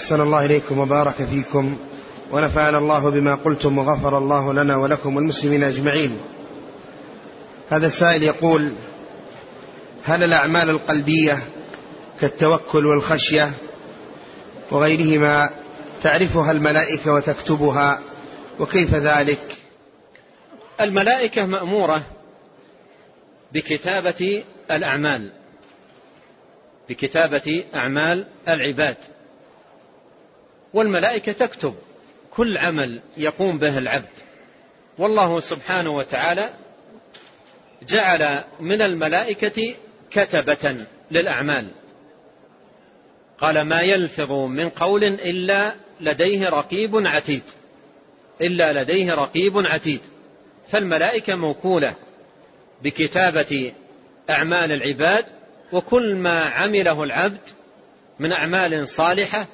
أحسن الله إليكم وبارك فيكم ونفعنا الله بما قلتم وغفر الله لنا ولكم والمسلمين أجمعين. هذا السائل يقول هل الأعمال القلبية كالتوكل والخشية وغيرهما تعرفها الملائكة وتكتبها وكيف ذلك؟ الملائكة مأمورة بكتابة الأعمال بكتابة أعمال العباد. والملائكة تكتب كل عمل يقوم به العبد. والله سبحانه وتعالى جعل من الملائكة كتبة للأعمال. قال ما يلفظ من قول إلا لديه رقيب عتيد. إلا لديه رقيب عتيد. فالملائكة موكولة بكتابة أعمال العباد وكل ما عمله العبد من أعمال صالحة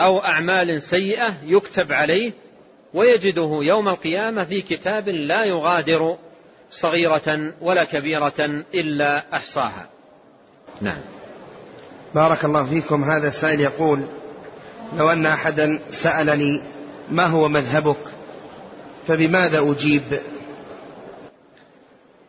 أو أعمال سيئة يكتب عليه ويجده يوم القيامة في كتاب لا يغادر صغيرة ولا كبيرة إلا أحصاها. نعم. بارك الله فيكم. هذا السائل يقول لو أن أحدا سألني ما هو مذهبك فبماذا أجيب؟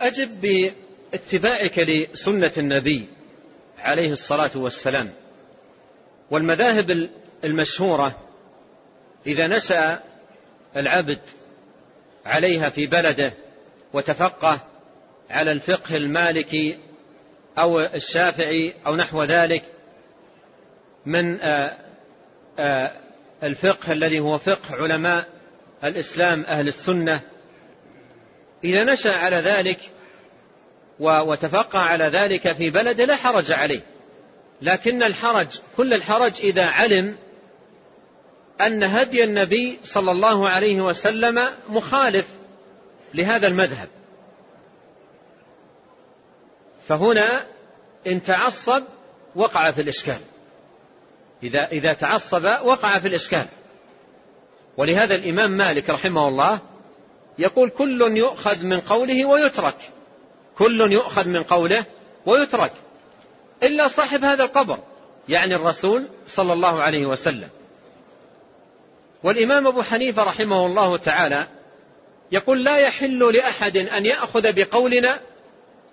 أجب باتباعك لسنة النبي عليه الصلاة والسلام. والمذاهب المشهورة إذا نشأ العبد عليها في بلده وتفقه على الفقه المالكي أو الشافعي أو نحو ذلك من آه، آه، الفقه الذي هو فقه علماء الإسلام أهل السنة. إذا نشأ على ذلك وتفقه على ذلك في بلده لا حرج عليه. لكن الحرج كل الحرج إذا علم أن هدي النبي صلى الله عليه وسلم مخالف لهذا المذهب. فهنا إن تعصب وقع في الإشكال. إذا, إذا تعصب وقع في الإشكال. ولهذا الإمام مالك رحمه الله يقول كل يؤخذ من قوله ويترك. كل يؤخذ من قوله ويترك. إلا صاحب هذا القبر يعني الرسول صلى الله عليه وسلم. والإمام أبو حنيفة رحمه الله تعالى يقول لا يحل لأحد أن يأخذ بقولنا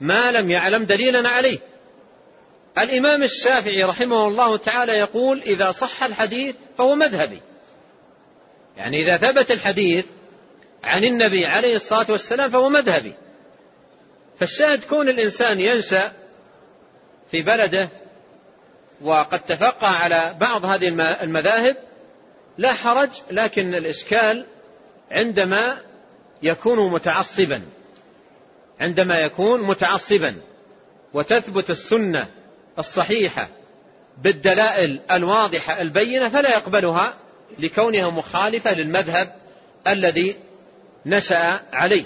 ما لم يعلم دليلنا عليه. الإمام الشافعي رحمه الله تعالى يقول إذا صح الحديث فهو مذهبي. يعني إذا ثبت الحديث عن النبي عليه الصلاة والسلام فهو مذهبي. فالشاهد كون الإنسان ينشأ في بلده وقد تفقه على بعض هذه المذاهب لا حرج لكن الإشكال عندما يكون متعصبا عندما يكون متعصبا وتثبت السنة الصحيحة بالدلائل الواضحة البينة فلا يقبلها لكونها مخالفة للمذهب الذي نشأ عليه.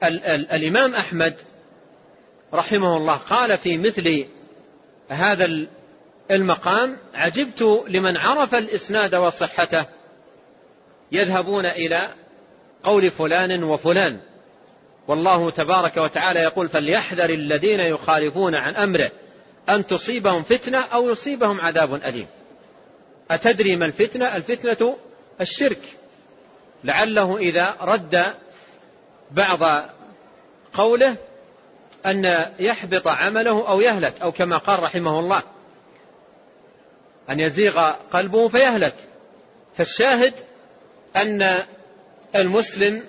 والإمام أحمد رحمه الله قال في مثل هذا المقام عجبت لمن عرف الإسناد وصحته. يذهبون إلى قول فلان وفلان. والله تبارك وتعالى يقول فليحذر الذين يخالفون عن أمره أن تصيبهم فتنة أو يصيبهم عذاب أليم. أتدري ما الفتنة؟ الفتنة الشرك. لعله إذا رد بعض قوله أن يحبط عمله أو يهلك أو كما قال رحمه الله أن يزيغ قلبه فيهلك. فالشاهد أن المسلم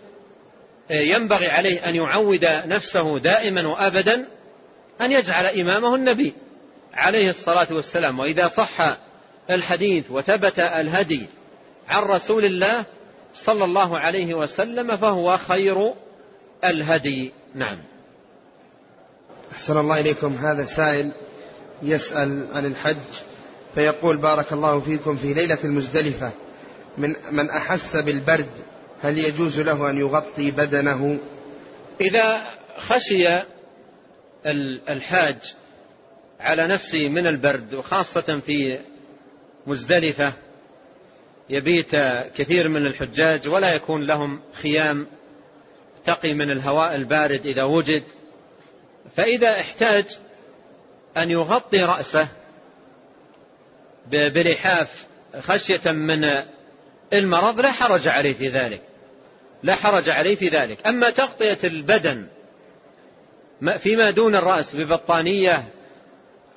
ينبغي عليه أن يعود نفسه دائما وأبدا أن يجعل إمامه النبي عليه الصلاة والسلام. وإذا صح الحديث وثبت الهدي عن رسول الله صلى الله عليه وسلم فهو خير الهدي. نعم. أحسن الله إليكم. هذا سائل يسأل عن الحج. فيقول بارك الله فيكم في ليلة المزدلفة من من أحس بالبرد هل يجوز له أن يغطي بدنه؟ إذا خشي الحاج على نفسه من البرد وخاصة في مزدلفة يبيت كثير من الحجاج ولا يكون لهم خيام تقي من الهواء البارد إذا وجد فإذا احتاج أن يغطي رأسه بلحاف خشية من المرض لا حرج عليه في ذلك. لا حرج عليه في ذلك. أما تغطية البدن فيما دون الرأس ببطانية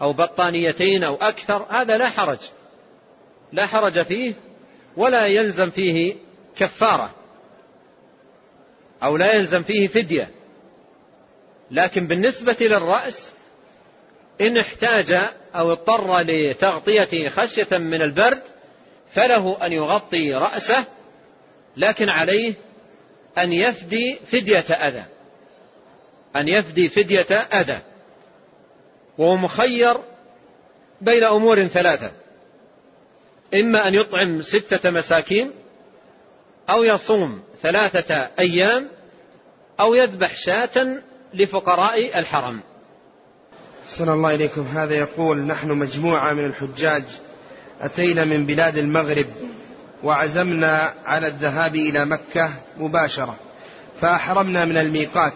أو بطانيتين أو أكثر هذا لا حرج. لا حرج فيه ولا يلزم فيه كفارة أو لا يلزم فيه فدية. لكن بالنسبة للرأس إن احتاج أو اضطر لتغطيته خشية من البرد فله أن يغطي رأسه لكن عليه أن يفدي فدية أذى. أن يفدي فدية أذى. وهو مخير بين أمور ثلاثة. إما أن يطعم ستة مساكين أو يصوم ثلاثة أيام أو يذبح شاة لفقراء الحرم. أحسن الله إليكم. هذا يقول نحن مجموعة من الحجاج أتينا من بلاد المغرب وعزمنا على الذهاب إلى مكة مباشرة فأحرمنا من الميقات.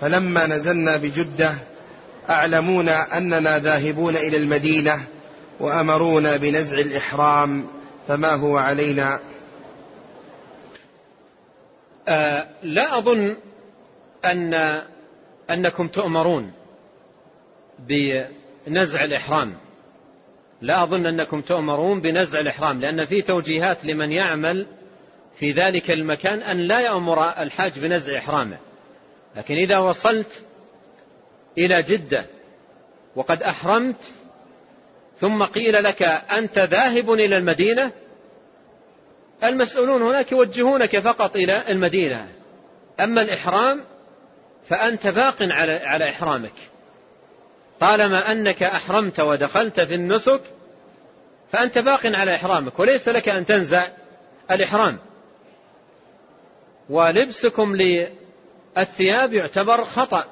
فلما نزلنا بجدة أعلمونا أننا ذاهبون إلى المدينة وأمرونا بنزع الإحرام فما هو علينا؟ آه لا أظن أن أنكم تؤمرون. بنزع الإحرام. لا أظن أنكم تؤمرون بنزع الإحرام لأن في توجيهات لمن يعمل في ذلك المكان أن لا يأمر الحاج بنزع إحرامه. لكن إذا وصلت إلى جدة وقد أحرمت ثم قيل لك أنت ذاهب إلى المدينة المسؤولون هناك يوجهونك فقط إلى المدينة. أما الإحرام فأنت باق على إحرامك. طالما أنك أحرمت ودخلت في النسك فأنت باق على إحرامك وليس لك أن تنزع الإحرام. ولبسكم للثياب يعتبر خطأ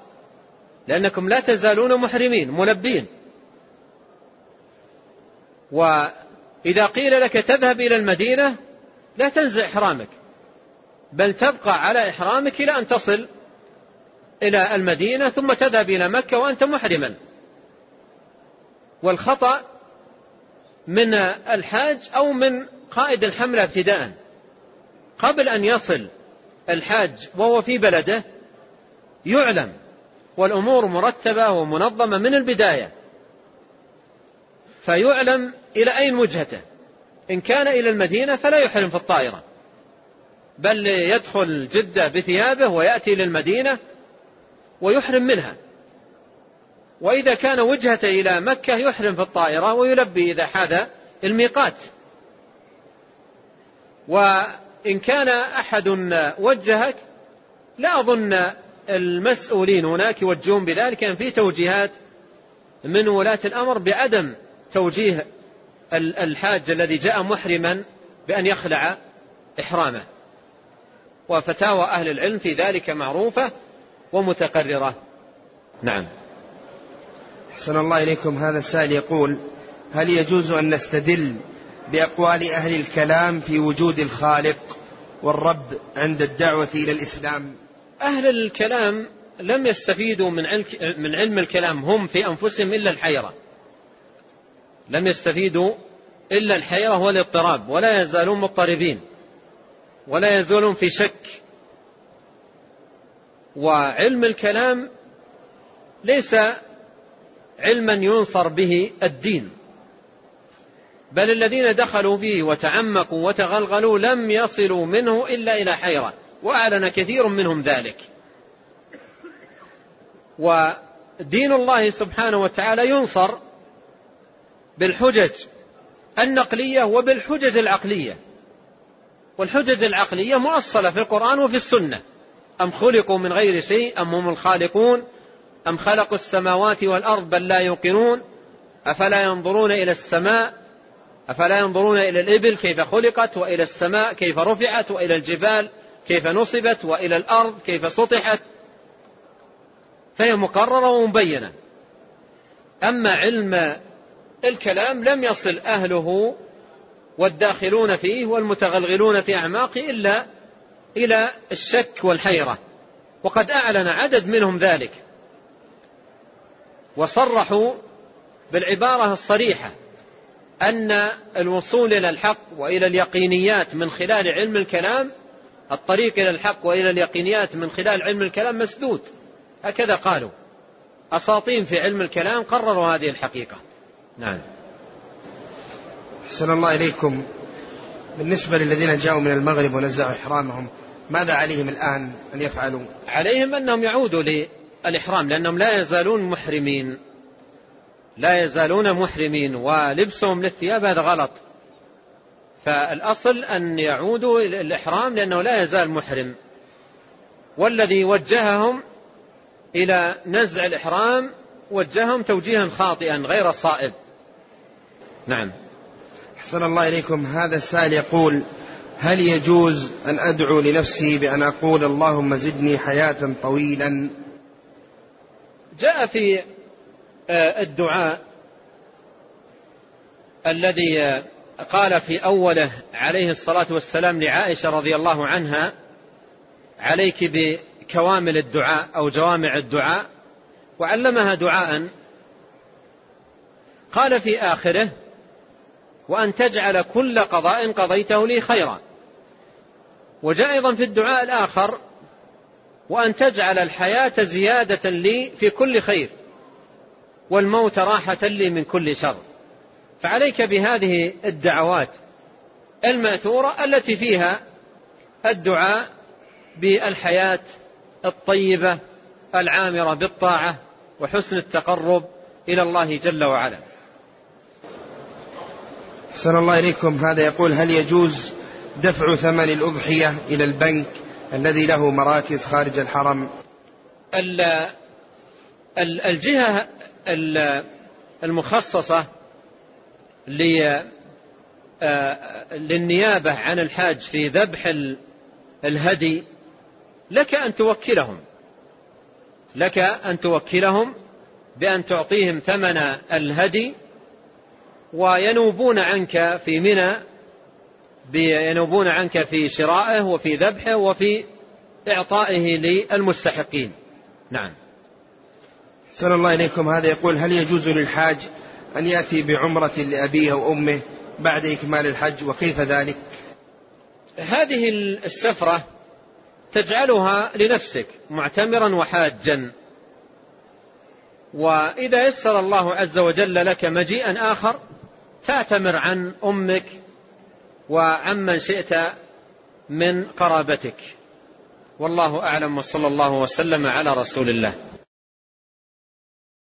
لأنكم لا تزالون محرمين ملبين. وإذا قيل لك تذهب إلى المدينة لا تنزع إحرامك بل تبقى على إحرامك إلى أن تصل إلى المدينة ثم تذهب إلى مكة وأنت محرما. والخطأ من الحاج أو من قائد الحملة ابتداء. قبل أن يصل الحاج وهو في بلده يعلم والأمور مرتبة ومنظمة من البداية. فيعلم إلى أين وجهته. إن كان إلى المدينة فلا يحرم في الطائرة. بل يدخل جدة بثيابه ويأتي للمدينة ويحرم منها. وإذا كان وجهته إلى مكة يحرم في الطائرة ويلبي إذا حاذ الميقات. وإن كان أحد وجهك لا أظن المسؤولين هناك يوجهون بذلك أن في توجيهات من ولاة الأمر بعدم توجيه الحاج الذي جاء محرما بأن يخلع إحرامه. وفتاوى أهل العلم في ذلك معروفة ومتقررة. نعم. أحسن الله إليكم هذا السائل يقول هل يجوز أن نستدل بأقوال أهل الكلام في وجود الخالق والرب عند الدعوة إلى الإسلام؟ أهل الكلام لم يستفيدوا من علم الكلام هم في أنفسهم إلا الحيرة. لم يستفيدوا إلا الحيرة والاضطراب ولا يزالون مضطربين ولا يزالون في شك. وعلم الكلام ليس علما ينصر به الدين. بل الذين دخلوا فيه وتعمقوا وتغلغلوا لم يصلوا منه إلا إلى حيرة وأعلن كثير منهم ذلك. ودين الله سبحانه وتعالى ينصر بالحجج النقلية وبالحجج العقلية. والحجج العقلية مؤصلة في القرآن وفي السنة. أم خلقوا من غير شيء أم هم الخالقون؟ أم خلقوا السماوات والأرض بل لا يوقنون؟ أفلا ينظرون إلى السماء؟ أفلا ينظرون إلى الإبل كيف خلقت وإلى السماء كيف رفعت وإلى الجبال كيف نصبت وإلى الأرض كيف سطحت؟ فهي مقررة ومبينة. أما علم الكلام لم يصل أهله والداخلون فيه والمتغلغلون في أعماقه إلا إلى الشك والحيرة. وقد أعلن عدد منهم ذلك. وصرحوا بالعبارة الصريحة أن الوصول إلى الحق وإلى اليقينيات من خلال علم الكلام الطريق إلى الحق وإلى اليقينيات من خلال علم الكلام مسدود. هكذا قالوا. أساطين في علم الكلام قرروا هذه الحقيقة. نعم. أحسن الله إليكم. بالنسبة للذين جاءوا من المغرب ونزعوا إحرامهم ماذا عليهم الآن أن يفعلوا؟ عليهم أنهم يعودوا للإحرام لأنهم لا يزالون محرمين. لا يزالون محرمين ولبسهم للثياب هذا غلط. فالأصل أن يعودوا إلى الإحرام لأنه لا يزال محرم. والذي وجههم إلى نزع الإحرام وجههم توجيها خاطئا غير صائب. نعم. أحسن الله إليكم. هذا السائل يقول هل يجوز أن أدعو لنفسي بأن أقول اللهم زدني حياة طويلا؟ جاء في آه، الدعاء الذي آه، قال في أوله عليه الصلاة والسلام لعائشة رضي الله عنها عليك بكوامل الدعاء أو جوامع الدعاء وعلمها دعاء. قال في آخره وأن تجعل كل قضاء قضيته لي خيرا. وجاء أيضا في الدعاء الآخر وأن تجعل الحياة زيادة لي في كل خير والموت راحة لي من كل شر. فعليك بهذه الدعوات المأثورة التي فيها الدعاء بالحياة الطيبة العامرة بالطاعة وحسن التقرب إلى الله جل وعلا. أحسن الله إليكم. هذا يقول هل يجوز دفع ثمن الأضحية إلى البنك؟ الذي له مراكز خارج الحرم. الجهة المخصصة للنيابة عن الحاج في ذبح الهدي لك أن توكلهم. لك أن توكلهم بأن تعطيهم ثمن الهدي وينوبون عنك في منى ينوبون عنك في شرائه وفي ذبحه وفي إعطائه للمستحقين. نعم. سن الله إليكم. هذا يقول هل يجوز للحاج أن يأتي بعمرة لأبيه أو أمه بعد إكمال الحج وكيف ذلك؟ هذه السفرة تجعلها لنفسك معتمرا وحاجا. وإذا يسر الله عز وجل لك مجيئا آخر تعتمر عن أمك وعمن شئت من قرابتك. والله أعلم وصلى الله وسلم على رسول الله.